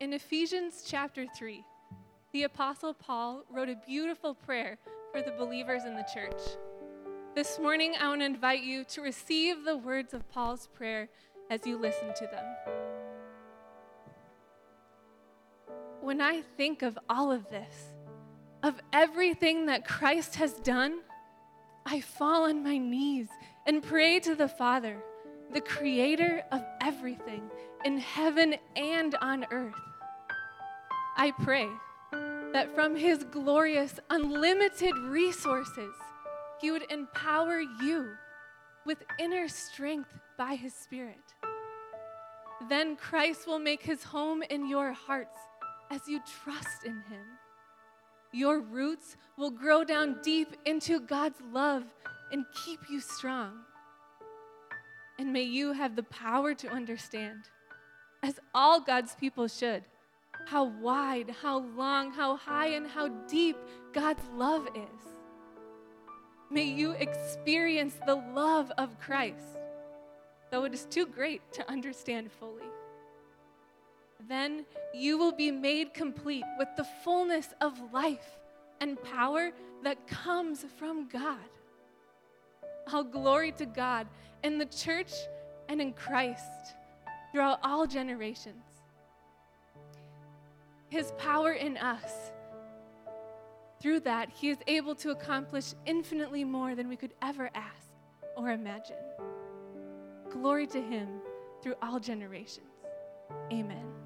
In Ephesians chapter 3, the Apostle Paul wrote a beautiful prayer for the believers in the church. This morning, I want to invite you to receive the words of Paul's prayer as you listen to them. When I think of all of this, of everything that Christ has done, I fall on my knees and pray to the Father, the creator of everything in heaven and on earth. I pray that from his glorious, unlimited resources, he would empower you with inner strength by his Spirit. Then Christ will make his home in your hearts as you trust in him. Your roots will grow down deep into God's love and keep you strong. And may you have the power to understand, as all God's people should, how wide, how long, how high, and how deep God's love is. May you experience the love of Christ, though it is too great to understand fully. Then you will be made complete with the fullness of life and power that comes from God. All glory to God in the church and in Christ throughout all generations his power in us. Through that, he is able to accomplish infinitely more than we could ever ask or imagine. Glory to him through all generations. Amen.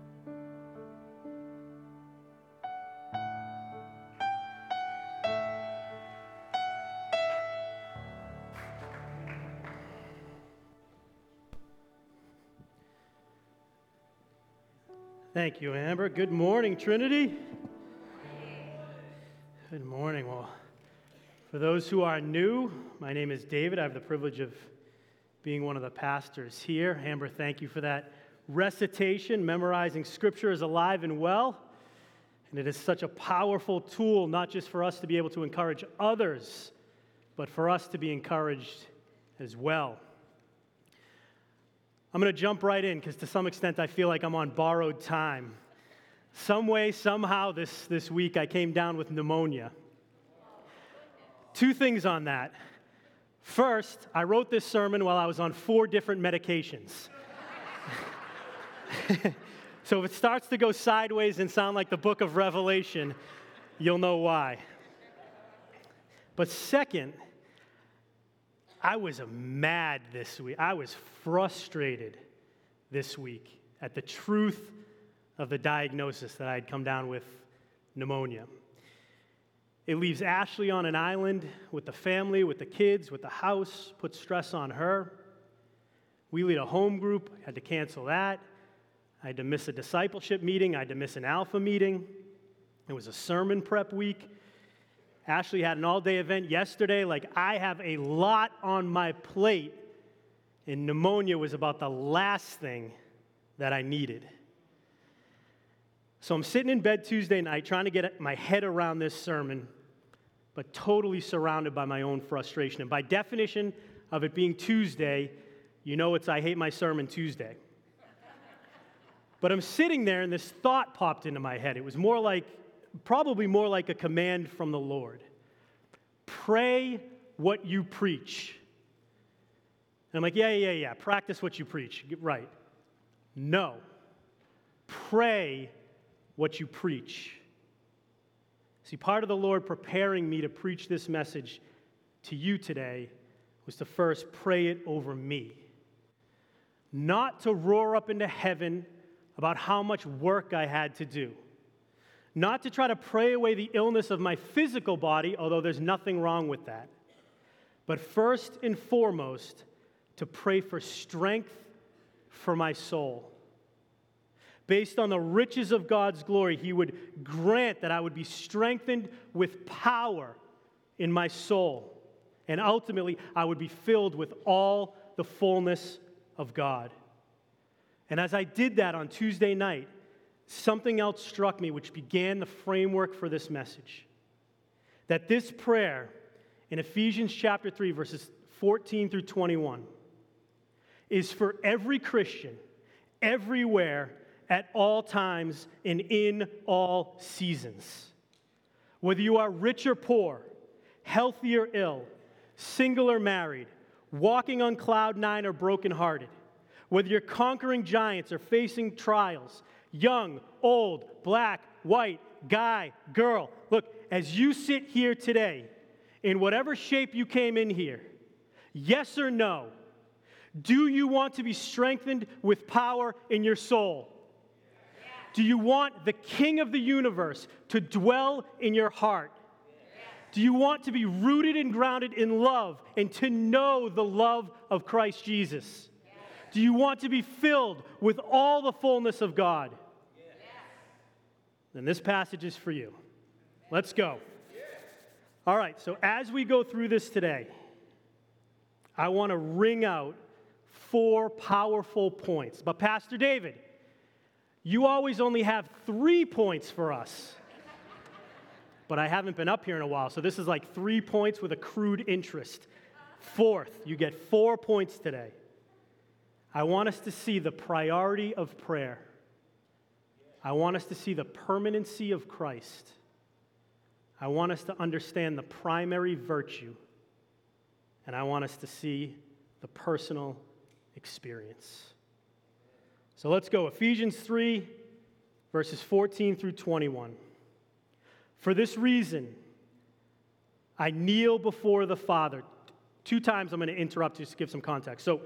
Thank you, Amber. Good morning, Trinity. Good morning. Well, for those who are new, my name is David. I have the privilege of being one of the pastors here. Amber, thank you for that recitation. Memorizing scripture is alive and well. And it is such a powerful tool, not just for us to be able to encourage others, but for us to be encouraged as well. I'm going to jump right in because to some extent I feel like I'm on borrowed time. Some way, somehow, this, this week I came down with pneumonia. Two things on that. First, I wrote this sermon while I was on four different medications. so if it starts to go sideways and sound like the book of Revelation, you'll know why. But second, I was mad this week. I was frustrated this week at the truth of the diagnosis that I had come down with pneumonia. It leaves Ashley on an island with the family, with the kids, with the house, puts stress on her. We lead a home group, had to cancel that. I had to miss a discipleship meeting, I had to miss an alpha meeting. It was a sermon prep week. Ashley had an all day event yesterday. Like, I have a lot on my plate, and pneumonia was about the last thing that I needed. So I'm sitting in bed Tuesday night trying to get my head around this sermon, but totally surrounded by my own frustration. And by definition of it being Tuesday, you know it's I hate my sermon Tuesday. but I'm sitting there and this thought popped into my head. It was more like probably more like a command from the Lord pray what you preach. And I'm like, yeah, yeah, yeah, practice what you preach. Right. No. Pray what you preach. See, part of the Lord preparing me to preach this message to you today was to first pray it over me. Not to roar up into heaven about how much work I had to do not to try to pray away the illness of my physical body, although there's nothing wrong with that, but first and foremost, to pray for strength for my soul. Based on the riches of God's glory, He would grant that I would be strengthened with power in my soul. And ultimately, I would be filled with all the fullness of God. And as I did that on Tuesday night, something else struck me which began the framework for this message. That this prayer in Ephesians chapter 3, verses 14 through 21, is for every Christian, everywhere, at all times and in all seasons. Whether you are rich or poor, healthy or ill, single or married, walking on cloud nine or brokenhearted, whether you're conquering giants or facing trials, young, old, black, white, guy, girl, look, as you sit here today, in whatever shape you came in here, yes or no, do you want to be strengthened with power in your soul? Do you want the King of the universe to dwell in your heart? Do you want to be rooted and grounded in love and to know the love of Christ Jesus? Do you want to be filled with all the fullness of God? Then this passage is for you. Let's go. All right, so as we go through this today, I want to ring out four powerful points. But, Pastor David, you always only have three points for us. but I haven't been up here in a while, so this is like three points with accrued interest. Fourth, you get four points today. I want us to see the priority of prayer. I want us to see the permanency of Christ. I want us to understand the primary virtue. And I want us to see the personal experience. So let's go. Ephesians 3, verses 14 through 21. For this reason, I kneel before the Father. Two times I'm going to interrupt just to give some context. So,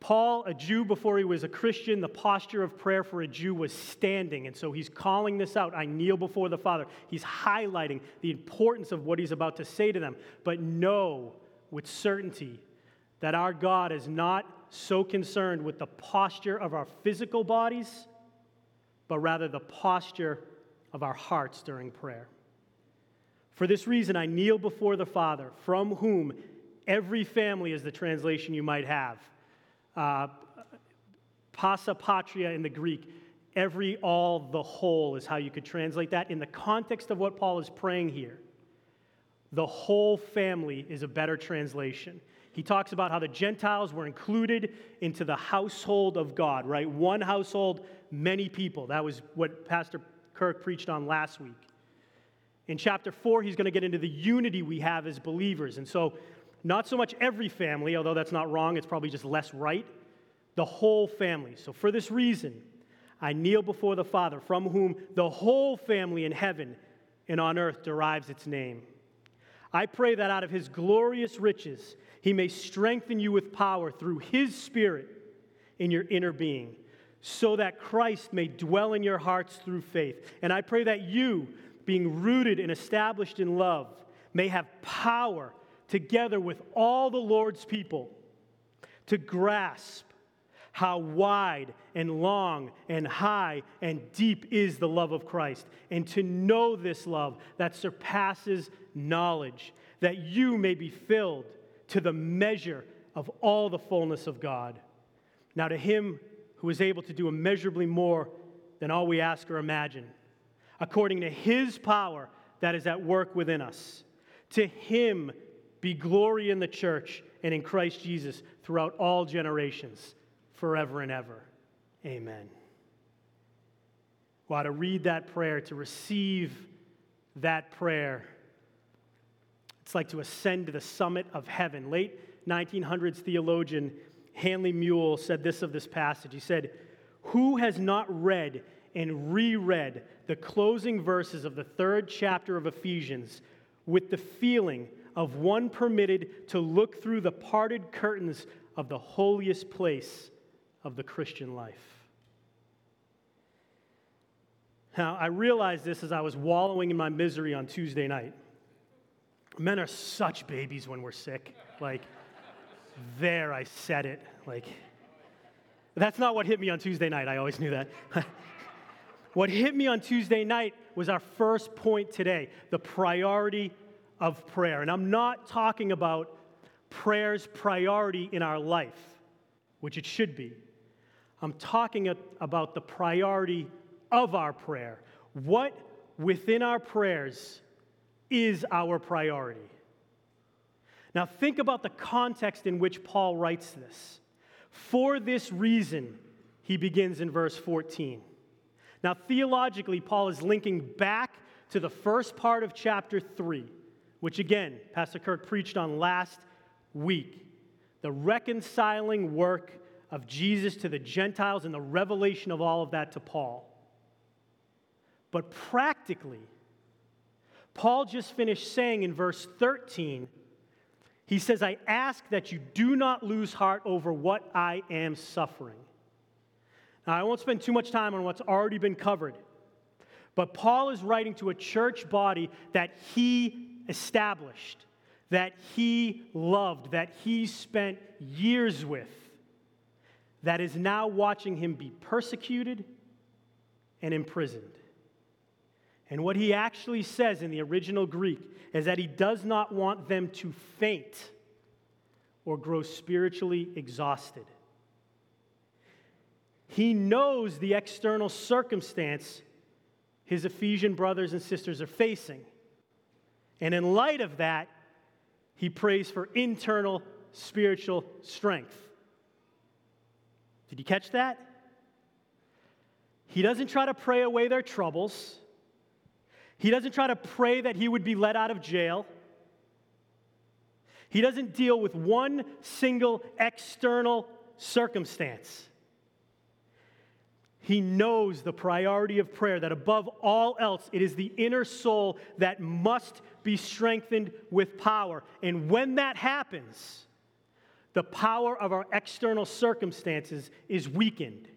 Paul, a Jew before he was a Christian, the posture of prayer for a Jew was standing. And so he's calling this out I kneel before the Father. He's highlighting the importance of what he's about to say to them. But know with certainty that our God is not so concerned with the posture of our physical bodies, but rather the posture of our hearts during prayer. For this reason, I kneel before the Father, from whom every family is the translation you might have. Uh, pasa patria in the Greek, every, all, the whole is how you could translate that. In the context of what Paul is praying here, the whole family is a better translation. He talks about how the Gentiles were included into the household of God, right? One household, many people. That was what Pastor Kirk preached on last week. In chapter four, he's going to get into the unity we have as believers. And so, not so much every family, although that's not wrong, it's probably just less right, the whole family. So, for this reason, I kneel before the Father, from whom the whole family in heaven and on earth derives its name. I pray that out of his glorious riches, he may strengthen you with power through his Spirit in your inner being, so that Christ may dwell in your hearts through faith. And I pray that you, being rooted and established in love, may have power together with all the Lord's people to grasp how wide and long and high and deep is the love of Christ, and to know this love that surpasses knowledge, that you may be filled to the measure of all the fullness of God. Now, to him who is able to do immeasurably more than all we ask or imagine, according to his power that is at work within us, to him be glory in the church and in Christ Jesus throughout all generations, forever and ever. Amen. Well, to read that prayer, to receive that prayer, it's like to ascend to the summit of heaven. Late 1900s theologian Handley Moule said this of this passage. He said, Who has not read and reread the closing verses of the third chapter of Ephesians with the feeling of one permitted to look through the parted curtains of the holiest place of the Christian life? Now, I realized this as I was wallowing in my misery on Tuesday night. Men are such babies when we're sick. Like, there, I said it. Like, that's not what hit me on Tuesday night. I always knew that. what hit me on Tuesday night was our first point today the priority of prayer. And I'm not talking about prayer's priority in our life, which it should be. I'm talking about the priority of our prayer. What within our prayers is our priority. Now, think about the context in which Paul writes this. For this reason, he begins in verse 14. Now, theologically, Paul is linking back to the first part of chapter 3, which again, Pastor Kirk preached on last week. The reconciling work of Jesus to the Gentiles and the revelation of all of that to Paul. But practically, Paul just finished saying in verse 13, he says, I ask that you do not lose heart over what I am suffering. Now, I won't spend too much time on what's already been covered, but Paul is writing to a church body that he established, that he loved, that he spent years with, that is now watching him be persecuted and imprisoned. And what he actually says in the original Greek is that he does not want them to faint or grow spiritually exhausted. He knows the external circumstance his Ephesian brothers and sisters are facing. And in light of that, he prays for internal spiritual strength. Did you catch that? He doesn't try to pray away their troubles. He doesn't try to pray that he would be let out of jail. He doesn't deal with one single external circumstance. He knows the priority of prayer, that above all else, it is the inner soul that must be strengthened with power. And when that happens, the power of our external circumstances is weakened.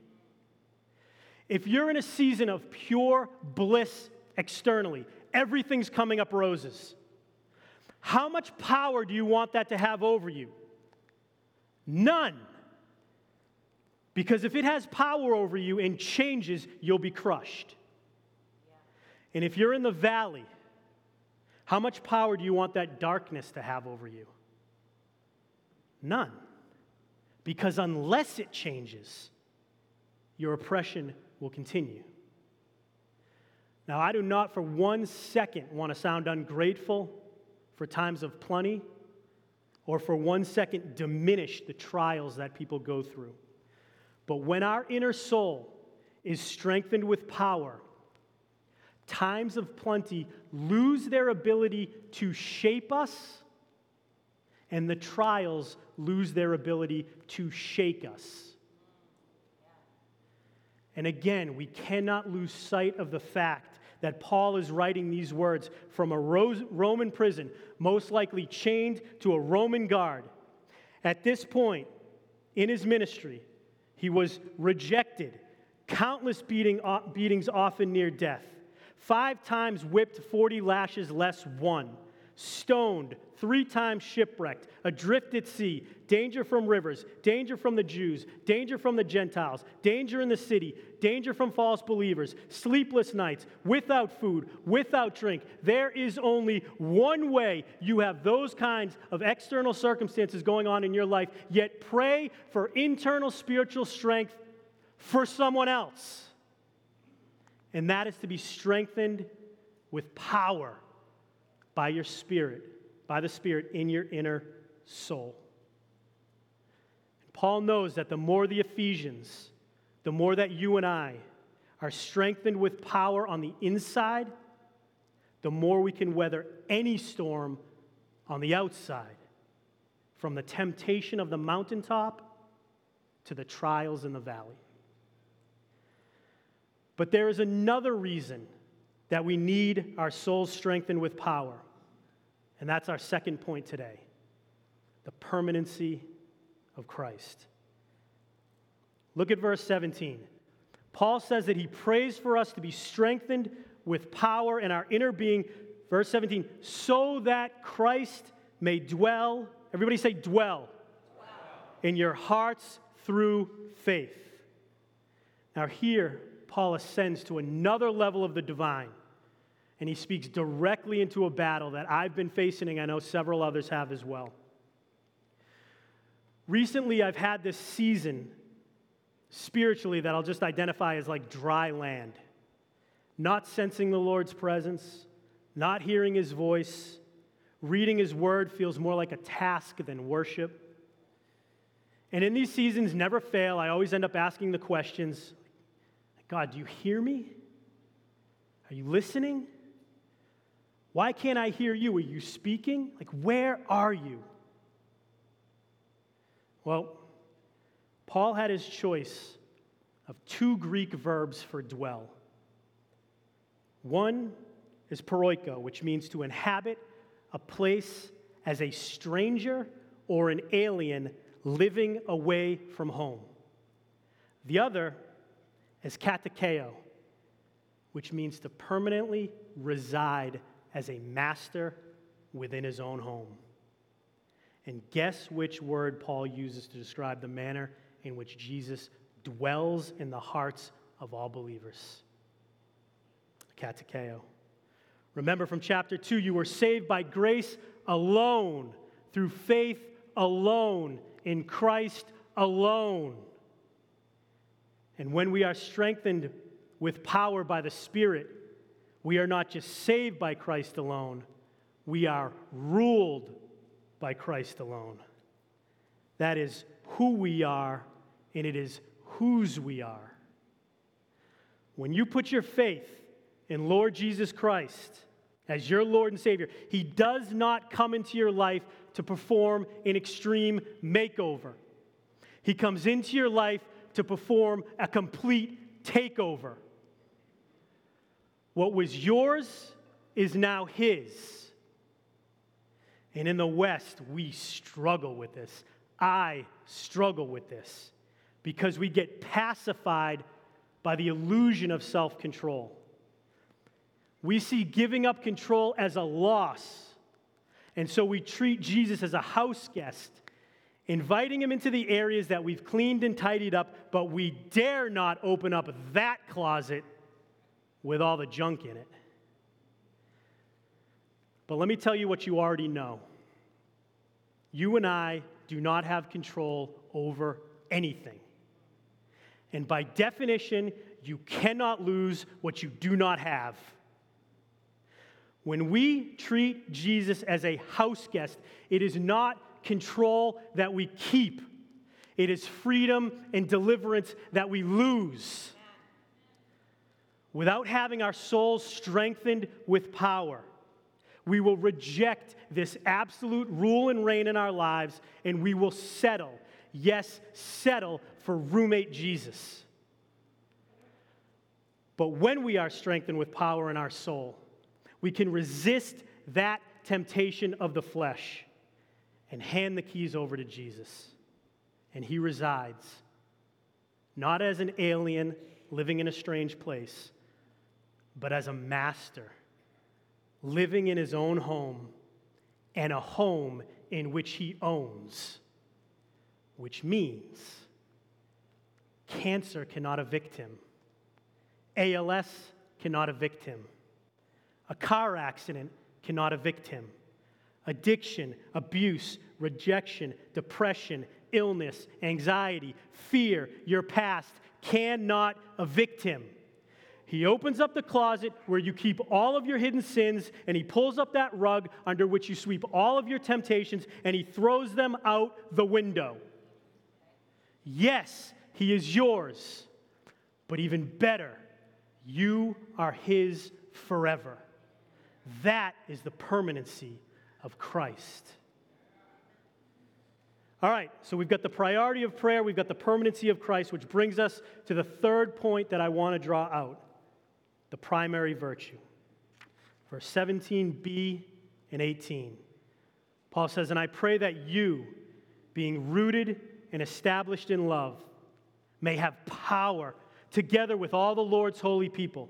If you're in a season of pure bliss externally. Everything's coming up roses. How much power do you want that to have over you? None. Because if it has power over you and changes, you'll be crushed. And if you're in the valley, how much power do you want that darkness to have over you? None. Because unless it changes, your oppression will continue. Now, I do not for one second want to sound ungrateful for times of plenty or for one second diminish the trials that people go through. But when our inner soul is strengthened with power, times of plenty lose their ability to shape us, and the trials lose their ability to shake us. And again, we cannot lose sight of the fact that Paul is writing these words from a Roman prison, most likely chained to a Roman guard. At this point in his ministry, he was rejected, countless beating, uh, beatings, often near death, five times whipped, 40 lashes less one stoned, three times shipwrecked, adrift at sea, danger from rivers, danger from the Jews, danger from the Gentiles, danger in the city, danger from false believers, sleepless nights, without food, without drink. There is only one way you have those kinds of external circumstances going on in your life, yet pray for internal spiritual strength for someone else. And that is to be strengthened with power by your spirit, by the Spirit in your inner soul. Paul knows that the more the Ephesians, the more that you and I are strengthened with power on the inside, the more we can weather any storm on the outside, from the temptation of the mountaintop to the trials in the valley. But there is another reason that we need our souls strengthened with power. And that's our second point today the permanency of Christ. Look at verse 17. Paul says that he prays for us to be strengthened with power in our inner being. Verse 17, so that Christ may dwell, everybody say, dwell, in your hearts through faith. Now, here, Paul ascends to another level of the divine and he speaks directly into a battle that I've been facing, and I know several others have as well. Recently, I've had this season spiritually that I'll just identify as like dry land. Not sensing the Lord's presence, not hearing his voice, reading his word feels more like a task than worship. And in these seasons, never fail, I always end up asking the questions God, do you hear me? Are you listening? Why can't I hear you? Are you speaking? Like, where are you? Well, Paul had his choice of two Greek verbs for dwell. One is paroiko, which means to inhabit a place as a stranger or an alien living away from home. The other is katoikeo, which means to permanently reside as a master within his own home. And guess which word Paul uses to describe the manner in which Jesus dwells in the hearts of all believers? Katoikeo. Remember from chapter 2, you were saved by grace alone, through faith alone, in Christ alone. And when we are strengthened with power by the Spirit, we are not just saved by Christ alone, we are ruled by Christ alone. That is who we are, and it is whose we are. When you put your faith in Lord Jesus Christ as your Lord and Savior, He does not come into your life to perform an extreme makeover. He comes into your life to perform a complete takeover. What was yours is now His. And in the West, we struggle with this. I struggle with this because we get pacified by the illusion of self control. We see giving up control as a loss. And so we treat Jesus as a house guest, inviting him into the areas that we've cleaned and tidied up, but we dare not open up that closet with all the junk in it. But let me tell you what you already know. You and I do not have control over anything. And by definition, you cannot lose what you do not have. When we treat Jesus as a house guest, it is not control that we keep, it is freedom and deliverance that we lose. Without having our souls strengthened with power, we will reject this absolute rule and reign in our lives and we will settle, yes, settle for roommate Jesus. But when we are strengthened with power in our soul, we can resist that temptation of the flesh and hand the keys over to Jesus. And he resides, not as an alien living in a strange place, but as a master living in his own home and a home in which he owns, which means cancer cannot evict him, ALS cannot evict him. A car accident cannot evict him. Addiction, abuse, rejection, depression, illness, anxiety, fear, your past cannot evict him. He opens up the closet where you keep all of your hidden sins, and he pulls up that rug under which you sweep all of your temptations, and he throws them out the window. Yes, he is yours, but even better, you are his forever. That is the permanency of Christ. All right, so we've got the priority of prayer, we've got the permanency of Christ, which brings us to the third point that I want to draw out the primary virtue. Verse 17b and 18. Paul says, And I pray that you, being rooted and established in love, may have power together with all the Lord's holy people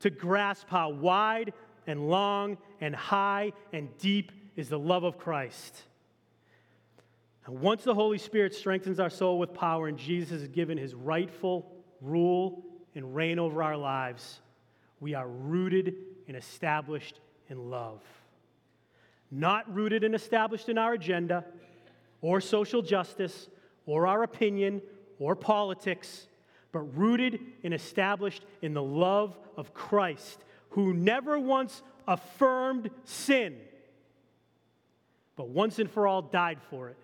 to grasp how wide and long and high and deep is the love of Christ. And once the Holy Spirit strengthens our soul with power and Jesus has given his rightful rule and reign over our lives, we are rooted and established in love. Not rooted and established in our agenda or social justice or our opinion or politics, but rooted and established in the love of Christ who never once affirmed sin, but once and for all died for it.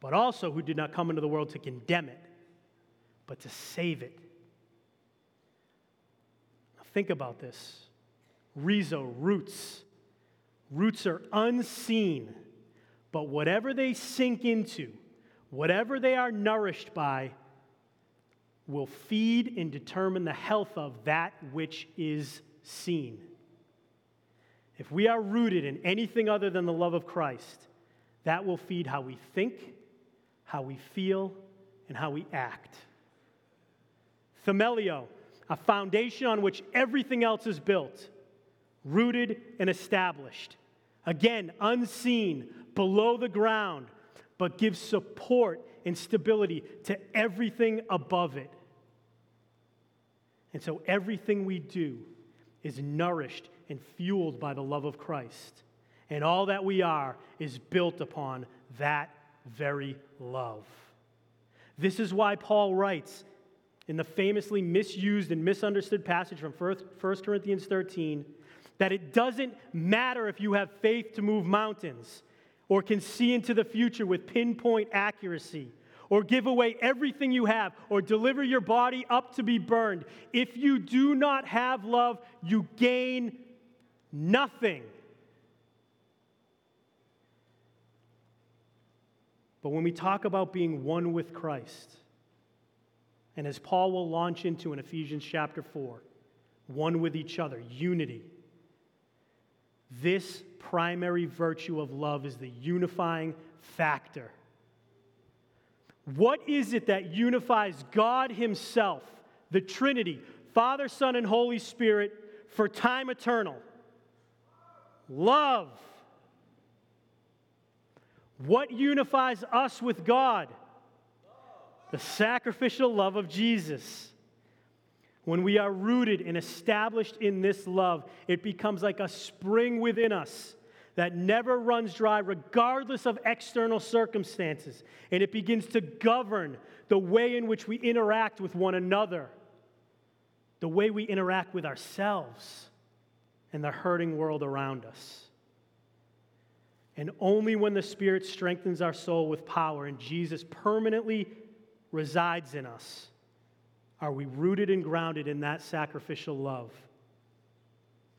but also who did not come into the world to condemn it, but to save it. Think about this. Rhizo, roots. Roots are unseen, but whatever they sink into, whatever they are nourished by, will feed and determine the health of that which is seen. If we are rooted in anything other than the love of Christ, that will feed how we think, how we feel, and how we act. Themelio, a foundation on which everything else is built, rooted and established. Again, unseen, below the ground, but gives support and stability to everything above it. And so everything we do is nourished and fueled by the love of Christ. And all that we are is built upon that very love. This is why Paul writes in the famously misused and misunderstood passage from 1 Corinthians 13 that it doesn't matter if you have faith to move mountains or can see into the future with pinpoint accuracy or give away everything you have, or deliver your body up to be burned. If you do not have love, you gain nothing. But when we talk about being one with Christ, and as Paul will launch into in Ephesians chapter 4, one with each other, unity. This primary virtue of love is the unifying factor. What is it that unifies God Himself, the Trinity, Father, Son, and Holy Spirit, for time eternal? Love. What unifies us with God? The sacrificial love of Jesus. When we are rooted and established in this love, it becomes like a spring within us that never runs dry, regardless of external circumstances. And it begins to govern the way in which we interact with one another, the way we interact with ourselves and the hurting world around us. And only when the Spirit strengthens our soul with power and Jesus permanently resides in us are we rooted and grounded in that sacrificial love.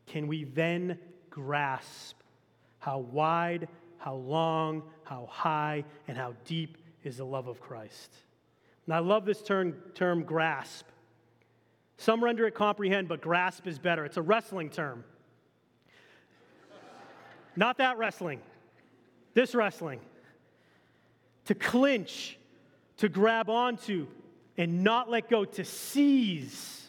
Can we then grasp how wide, how long, how high, and how deep is the love of Christ. And I love this term, term grasp. Some render it comprehend, but grasp is better. It's a wrestling term. Not that wrestling, this wrestling. To clinch, to grab onto, and not let go, to seize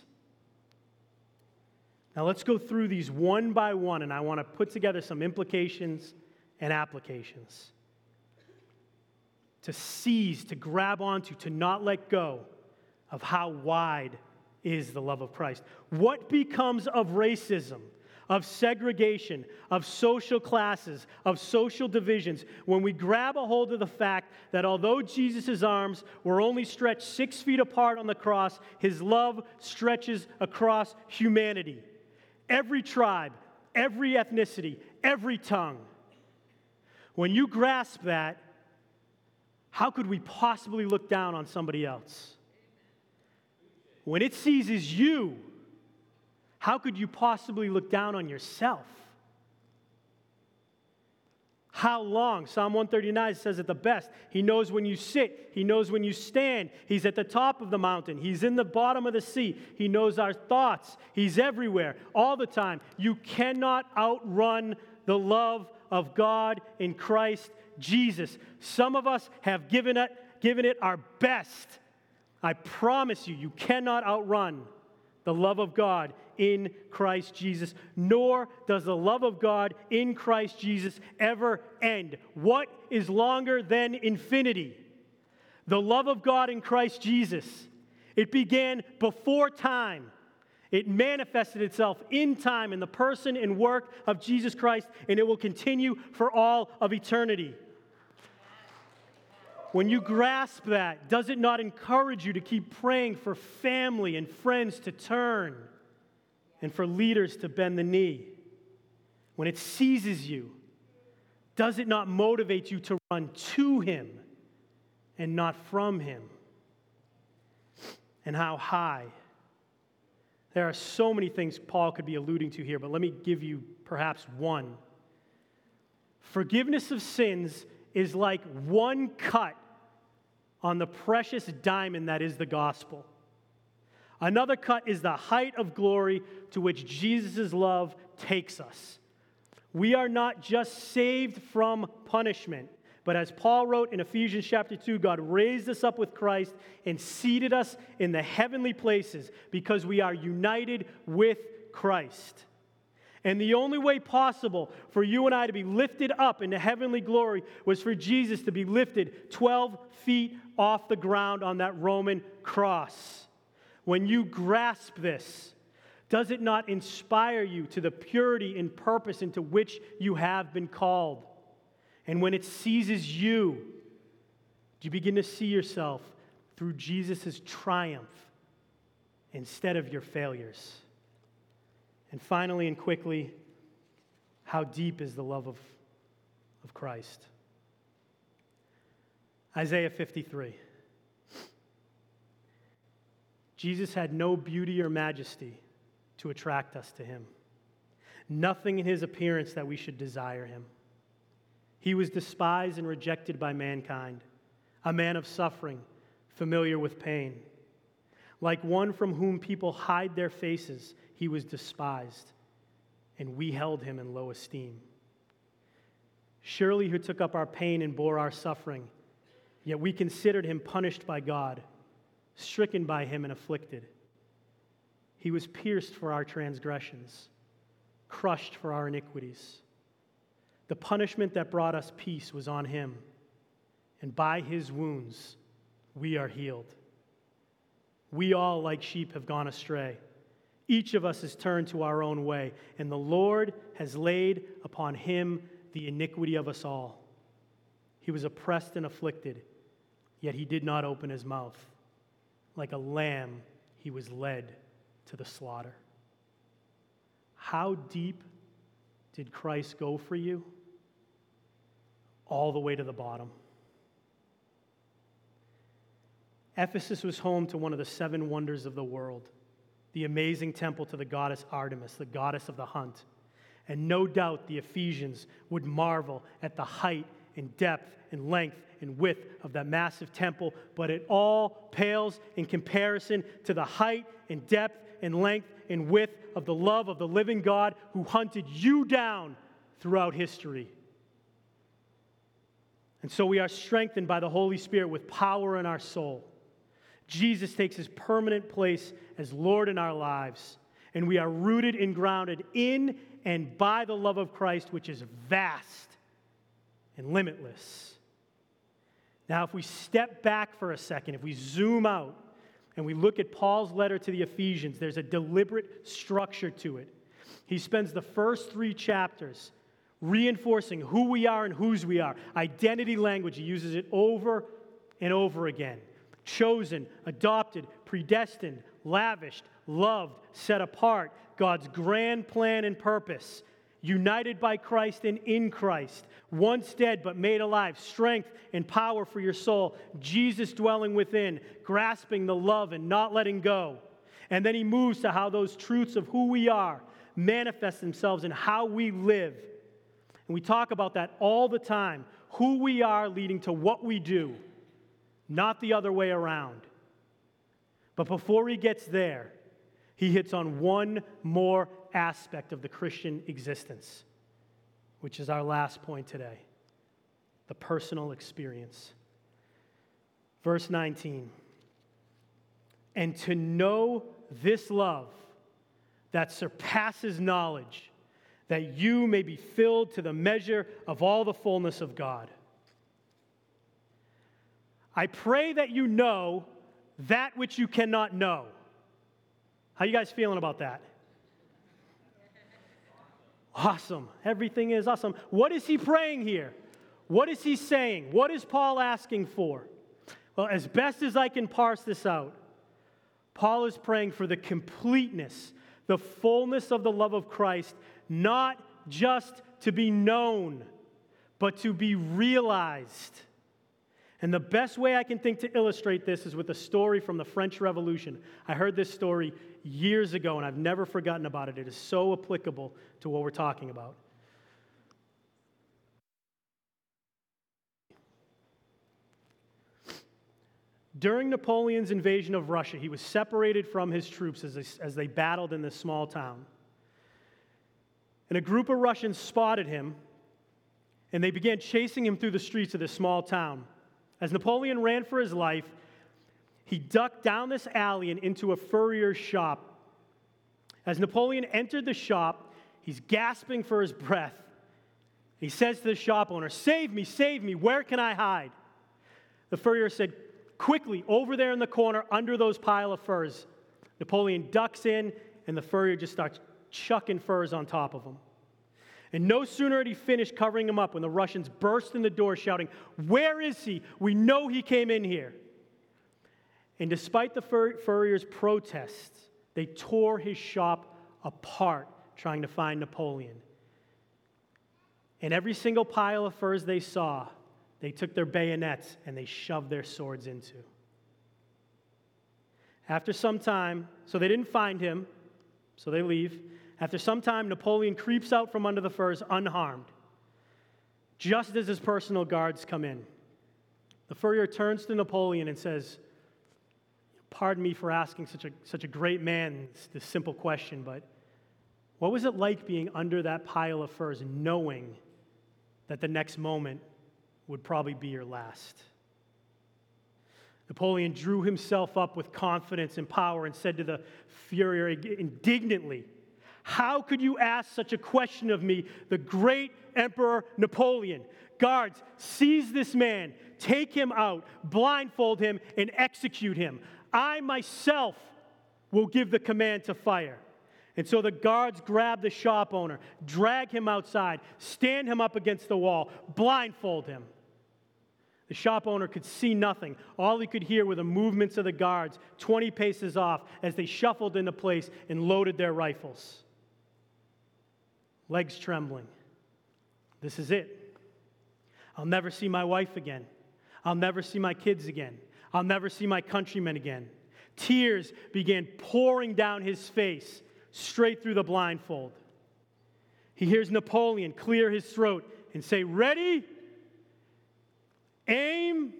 now let's go through these one by one, and I want to put together some implications and applications. To seize, to grab onto, to not let go of how wide is the love of Christ. What becomes of racism, of segregation, of social classes, of social divisions when we grab a hold of the fact that although Jesus' arms were only stretched six feet apart on the cross, his love stretches across humanity? every tribe, every ethnicity, every tongue. When you grasp that, how could we possibly look down on somebody else? When it seizes you, how could you possibly look down on yourself? How long? Psalm 139 says it the best. He knows when you sit, He knows when you stand. He's at the top of the mountain, He's in the bottom of the sea. He knows our thoughts. He's everywhere, all the time. You cannot outrun the love of God in Christ Jesus. Some of us have given it, given it our best. I promise you, you cannot outrun the love of God in Christ Jesus, nor does the love of God in Christ Jesus ever end. What is longer than infinity? The love of God in Christ Jesus. It began before time. It manifested itself in time in the person and work of Jesus Christ, and it will continue for all of eternity. When you grasp that, does it not encourage you to keep praying for family and friends to turn and for leaders to bend the knee? When it seizes you, does it not motivate you to run to Him and not from him. And how high. There are so many things Paul could be alluding to here, but let me give you perhaps one. Forgiveness of sins is like one cut on the precious diamond that is the gospel. Another cut is the height of glory to which Jesus' love takes us. We are not just saved from punishment, but as Paul wrote in Ephesians chapter 2, God raised us up with Christ and seated us in the heavenly places because we are united with Christ. And the only way possible for you and I to be lifted up into heavenly glory was for Jesus to be lifted 12 feet off the ground on that Roman cross. When you grasp this, does it not inspire you to the purity and purpose into which you have been called? And when it seizes you, do you begin to see yourself through Jesus' triumph instead of your failures? And finally and quickly, how deep is the love of, of Christ? Isaiah 53. Jesus had no beauty or majesty to attract us to him, nothing in his appearance that we should desire him. He was despised and rejected by mankind, a man of suffering, familiar with pain. Like one from whom people hide their faces, he was despised, and we held him in low esteem. Surely, who took up our pain and bore our suffering, yet we considered him punished by God, stricken by him and afflicted. He was pierced for our transgressions, crushed for our iniquities. The punishment that brought us peace was on him, and by his wounds we are healed. We all, like sheep, have gone astray. Each of us has turned to our own way, and the Lord has laid upon him the iniquity of us all. He was oppressed and afflicted, yet he did not open his mouth. Like a lamb, he was led to the slaughter. How deep did Christ go for you? All the way to the bottom. Ephesus was home to one of the seven wonders of the world, the amazing temple to the goddess Artemis, the goddess of the hunt. And no doubt the Ephesians would marvel at the height and depth and length and width of that massive temple, but it all pales in comparison to the height and depth and length and width of the love of the living God who hunted you down throughout history. And so we are strengthened by the Holy Spirit with power in our soul. Jesus takes his permanent place as Lord in our lives, and we are rooted and grounded in and by the love of Christ, which is vast and limitless. Now, if we step back for a second, if we zoom out, and we look at Paul's letter to the Ephesians, there's a deliberate structure to it. He spends the first three chapters reinforcing who we are and whose we are. Identity language, he uses it over and over again. Chosen, adopted, predestined, lavished, loved, set apart, God's grand plan and purpose united by Christ and in Christ, once dead but made alive, strength and power for your soul, Jesus dwelling within, grasping the love and not letting go. And then he moves to how those truths of who we are manifest themselves in how we live. And we talk about that all the time who we are leading to what we do, not the other way around. But before he gets there, he hits on one more aspect of the Christian existence, which is our last point today the personal experience. Verse 19. And to know this love that surpasses knowledge, that you may be filled to the measure of all the fullness of God. I pray that you know that which you cannot know. How you guys feeling about that? Awesome. Everything is awesome. What is he praying here? What is he saying? What is Paul asking for? Well, as best as I can parse this out, Paul is praying for the completeness, the fullness of the love of Christ, not just to be known, but to be realized. And the best way I can think to illustrate this is with a story from the French Revolution. I heard this story years ago and I've never forgotten about it. It is so applicable to what we're talking about. During Napoleon's invasion of Russia, he was separated from his troops as they, as they battled in this small town. And a group of Russians spotted him and they began chasing him through the streets of this small town. As Napoleon ran for his life, he ducked down this alley and into a furrier's shop. As Napoleon entered the shop, he's gasping for his breath. He says to the shop owner, Save me, save me, where can I hide? The furrier said, Quickly, over there in the corner, under those pile of furs. Napoleon ducks in, and the furrier just starts chucking furs on top of him. And no sooner had he finished covering him up when the Russians burst in the door shouting, Where is he? We know he came in here. And despite the fur- furrier's protests, they tore his shop apart trying to find Napoleon. And every single pile of furs they saw, they took their bayonets and they shoved their swords into. After some time, so they didn't find him, so they leave. After some time, Napoleon creeps out from under the furs unharmed, just as his personal guards come in. The furrier turns to Napoleon and says, Pardon me for asking such a, such a great man this simple question, but what was it like being under that pile of furs, knowing that the next moment would probably be your last? Napoleon drew himself up with confidence and power and said to the furrier indignantly, how could you ask such a question of me, the great Emperor Napoleon? Guards, seize this man, take him out, blindfold him, and execute him. I myself will give the command to fire. And so the guards grab the shop owner, drag him outside, stand him up against the wall, blindfold him. The shop owner could see nothing. All he could hear were the movements of the guards 20 paces off as they shuffled into place and loaded their rifles legs trembling. This is it. I'll never see my wife again. I'll never see my kids again. I'll never see my countrymen again. Tears began pouring down his face, straight through the blindfold. He hears Napoleon clear his throat and say, Ready? Aim.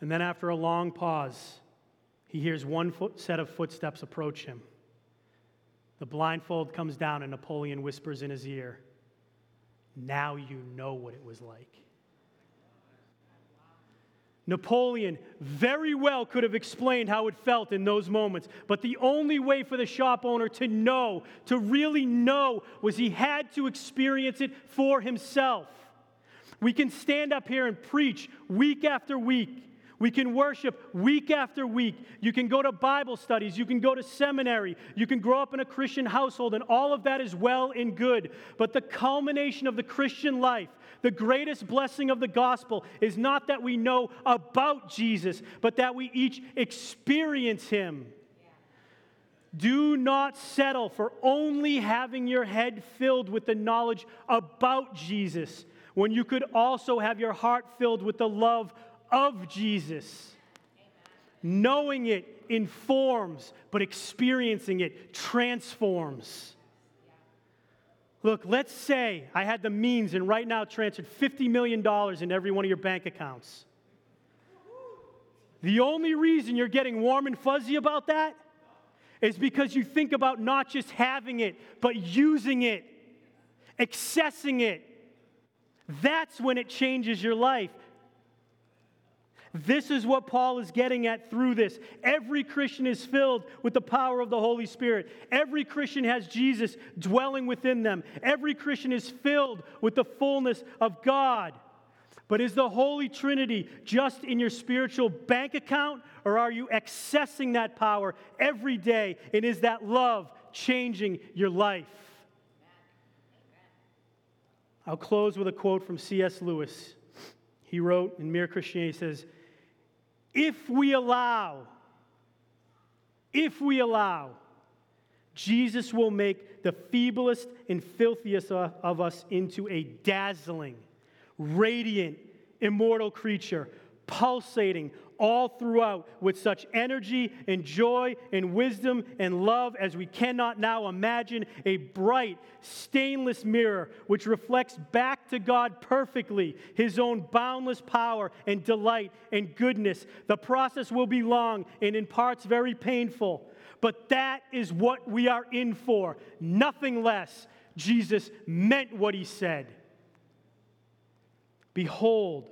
And then, after a long pause, he hears one foot, set of footsteps approach him. The blindfold comes down, and Napoleon whispers in his ear, Now you know what it was like. Napoleon very well could have explained how it felt in those moments, but the only way for the shop owner to know, to really know, was he had to experience it for himself. We can stand up here and preach week after week we can worship week after week. You can go to Bible studies. You can go to seminary. You can grow up in a Christian household, and all of that is well and good. But the culmination of the Christian life, the greatest blessing of the gospel, is not that we know about Jesus, but that we each experience him. Do not settle for only having your head filled with the knowledge about Jesus when you could also have your heart filled with the love of Jesus. Amen. Knowing it informs, but experiencing it transforms. Look, let's say I had the means and right now transferred $50 million in every one of your bank accounts. The only reason you're getting warm and fuzzy about that is because you think about not just having it, but using it, accessing it. That's when it changes your life. This is what Paul is getting at through this. Every Christian is filled with the power of the Holy Spirit. Every Christian has Jesus dwelling within them. Every Christian is filled with the fullness of God. But is the Holy Trinity just in your spiritual bank account, or are you accessing that power every day? And is that love changing your life? I'll close with a quote from C.S. Lewis. He wrote in Mere Christianity, he says, if we allow, if we allow, Jesus will make the feeblest and filthiest of us into a dazzling, radiant, immortal creature, pulsating all throughout with such energy and joy and wisdom and love as we cannot now imagine, a bright, stainless mirror which reflects back to God perfectly his own boundless power and delight and goodness. The process will be long and in parts very painful, but that is what we are in for, nothing less. Jesus meant what he said. Behold,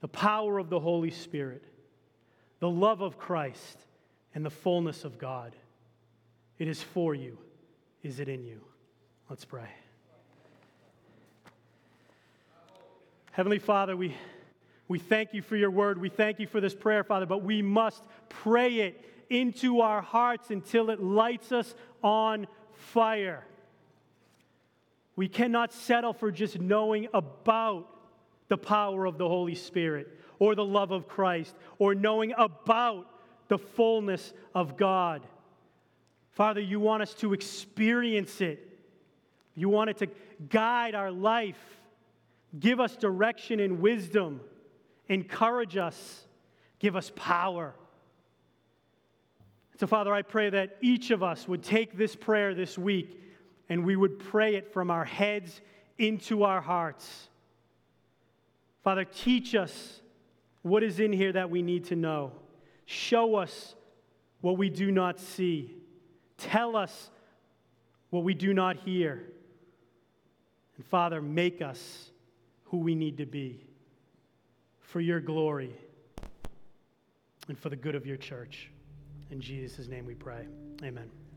the power of the Holy Spirit the love of Christ, and the fullness of God. It is for you. Is it in you? Let's pray. Heavenly Father, we, we thank you for your word. We thank you for this prayer, Father, but we must pray it into our hearts until it lights us on fire. We cannot settle for just knowing about the power of the Holy Spirit or the love of Christ or knowing about the fullness of God. Father, you want us to experience it. You want it to guide our life, give us direction and wisdom, encourage us, give us power. So, Father, I pray that each of us would take this prayer this week and we would pray it from our heads into our hearts. Father, teach us what is in here that we need to know. Show us what we do not see. Tell us what we do not hear. And Father, make us who we need to be for your glory and for the good of your church. In Jesus' name we pray. Amen.